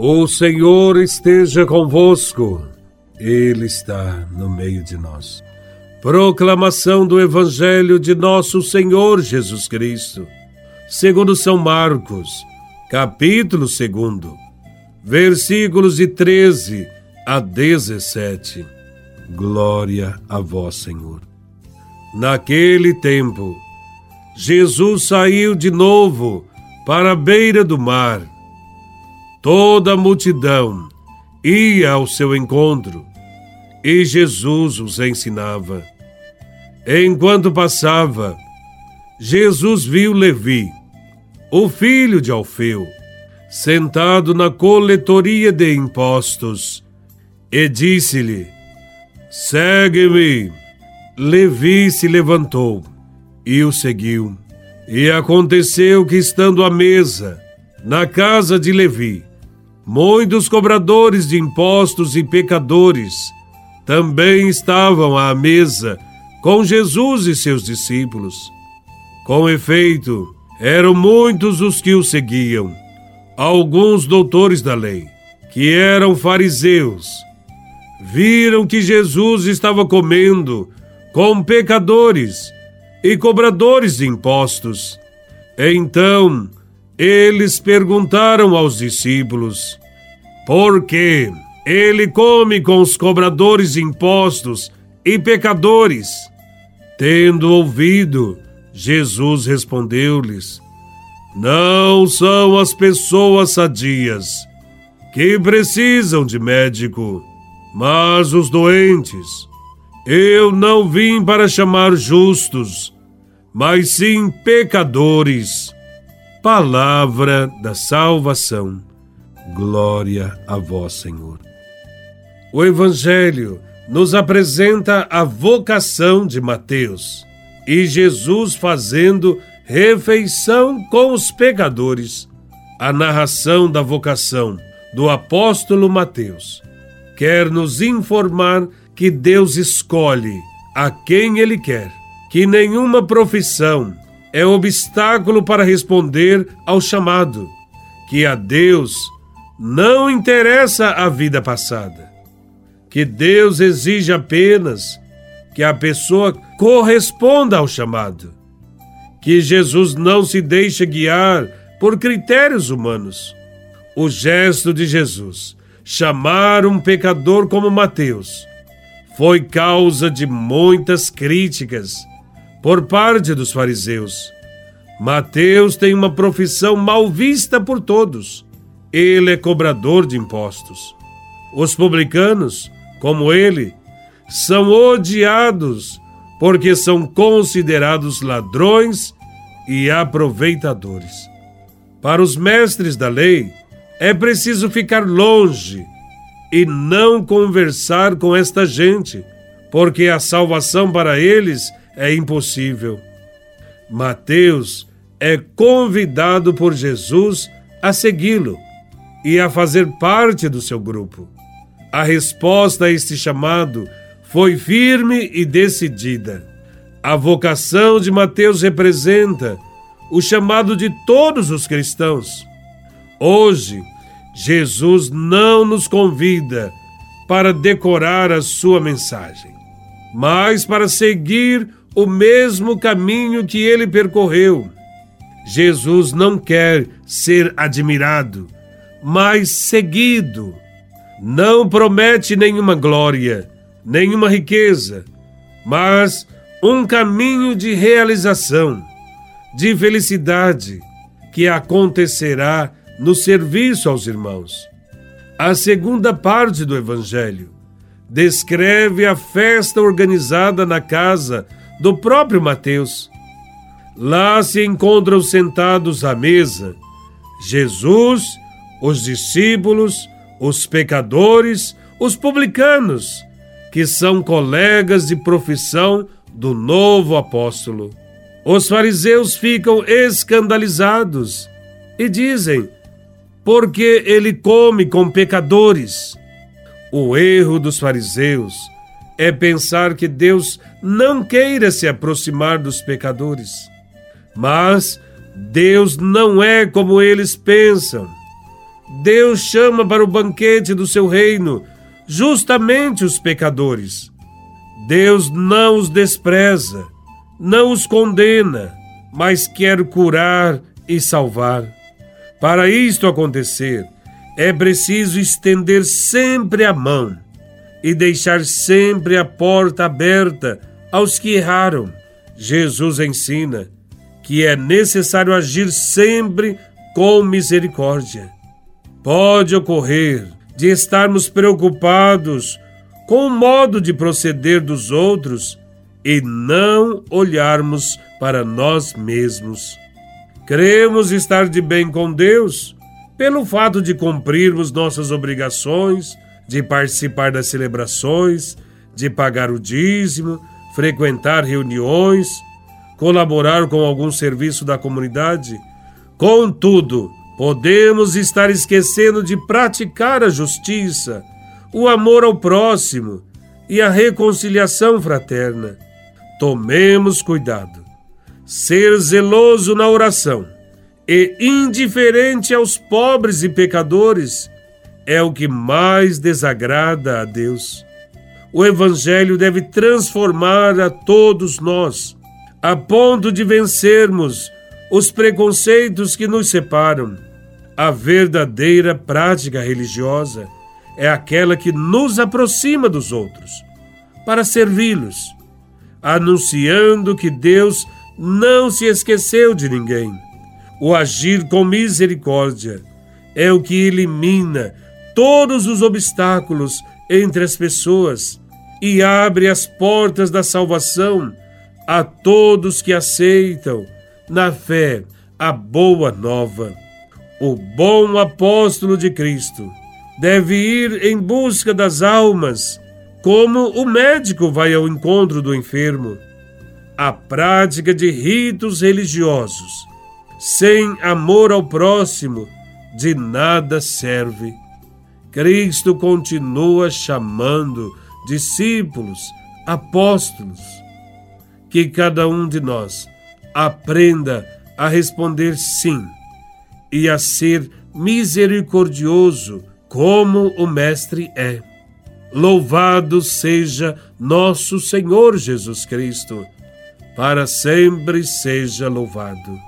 O Senhor esteja convosco, Ele está no meio de nós. Proclamação do Evangelho de Nosso Senhor Jesus Cristo, segundo São Marcos, capítulo 2, versículos de 13 a 17. Glória a Vós, Senhor. Naquele tempo, Jesus saiu de novo para a beira do mar Toda a multidão ia ao seu encontro e Jesus os ensinava. Enquanto passava, Jesus viu Levi, o filho de Alfeu, sentado na coletoria de impostos, e disse-lhe: Segue-me. Levi se levantou e o seguiu. E aconteceu que, estando à mesa, na casa de Levi, Muitos cobradores de impostos e pecadores também estavam à mesa com Jesus e seus discípulos. Com efeito, eram muitos os que o seguiam. Alguns doutores da lei, que eram fariseus, viram que Jesus estava comendo com pecadores e cobradores de impostos. Então, eles perguntaram aos discípulos: Por que ele come com os cobradores de impostos e pecadores? Tendo ouvido, Jesus respondeu-lhes: Não são as pessoas sadias que precisam de médico, mas os doentes. Eu não vim para chamar justos, mas sim pecadores. Palavra da salvação. Glória a vós, Senhor. O Evangelho nos apresenta a vocação de Mateus e Jesus fazendo refeição com os pecadores. A narração da vocação do apóstolo Mateus quer nos informar que Deus escolhe a quem Ele quer, que nenhuma profissão, é obstáculo para responder ao chamado, que a Deus não interessa a vida passada, que Deus exige apenas que a pessoa corresponda ao chamado, que Jesus não se deixa guiar por critérios humanos. O gesto de Jesus, chamar um pecador como Mateus, foi causa de muitas críticas por parte dos fariseus. Mateus tem uma profissão mal vista por todos. Ele é cobrador de impostos. Os publicanos, como ele, são odiados porque são considerados ladrões e aproveitadores. Para os mestres da lei, é preciso ficar longe e não conversar com esta gente, porque a salvação para eles é impossível. Mateus é convidado por Jesus a segui-lo e a fazer parte do seu grupo. A resposta a este chamado foi firme e decidida. A vocação de Mateus representa o chamado de todos os cristãos. Hoje, Jesus não nos convida para decorar a sua mensagem, mas para seguir o mesmo caminho que ele percorreu. Jesus não quer ser admirado, mas seguido. Não promete nenhuma glória, nenhuma riqueza, mas um caminho de realização, de felicidade, que acontecerá no serviço aos irmãos. A segunda parte do Evangelho descreve a festa organizada na casa do próprio Mateus. Lá se encontram sentados à mesa Jesus, os discípulos, os pecadores, os publicanos, que são colegas de profissão do novo apóstolo. Os fariseus ficam escandalizados e dizem: porque ele come com pecadores. O erro dos fariseus é pensar que Deus não queira se aproximar dos pecadores. Mas Deus não é como eles pensam. Deus chama para o banquete do seu reino justamente os pecadores. Deus não os despreza, não os condena, mas quer curar e salvar. Para isto acontecer, é preciso estender sempre a mão e deixar sempre a porta aberta aos que erraram. Jesus ensina que é necessário agir sempre com misericórdia. Pode ocorrer de estarmos preocupados com o modo de proceder dos outros e não olharmos para nós mesmos. Cremos estar de bem com Deus pelo fato de cumprirmos nossas obrigações, de participar das celebrações, de pagar o dízimo, frequentar reuniões, colaborar com algum serviço da comunidade. Contudo, podemos estar esquecendo de praticar a justiça, o amor ao próximo e a reconciliação fraterna. Tomemos cuidado. Ser zeloso na oração e indiferente aos pobres e pecadores é o que mais desagrada a Deus. O Evangelho deve transformar a todos nós, a ponto de vencermos os preconceitos que nos separam. A verdadeira prática religiosa é aquela que nos aproxima dos outros, para servi-los, anunciando que Deus não se esqueceu de ninguém o agir com misericórdia é o que elimina todos os obstáculos entre as pessoas e abre as portas da salvação a todos que aceitam, na fé, a boa nova. O bom apóstolo de Cristo deve ir em busca das almas, como o médico vai ao encontro do enfermo. A prática de ritos religiosos sem amor ao próximo, de nada serve. Cristo continua chamando discípulos, apóstolos. Que cada um de nós aprenda a responder sim e a ser misericordioso como o Mestre é. Louvado seja nosso Senhor Jesus Cristo, para sempre seja louvado.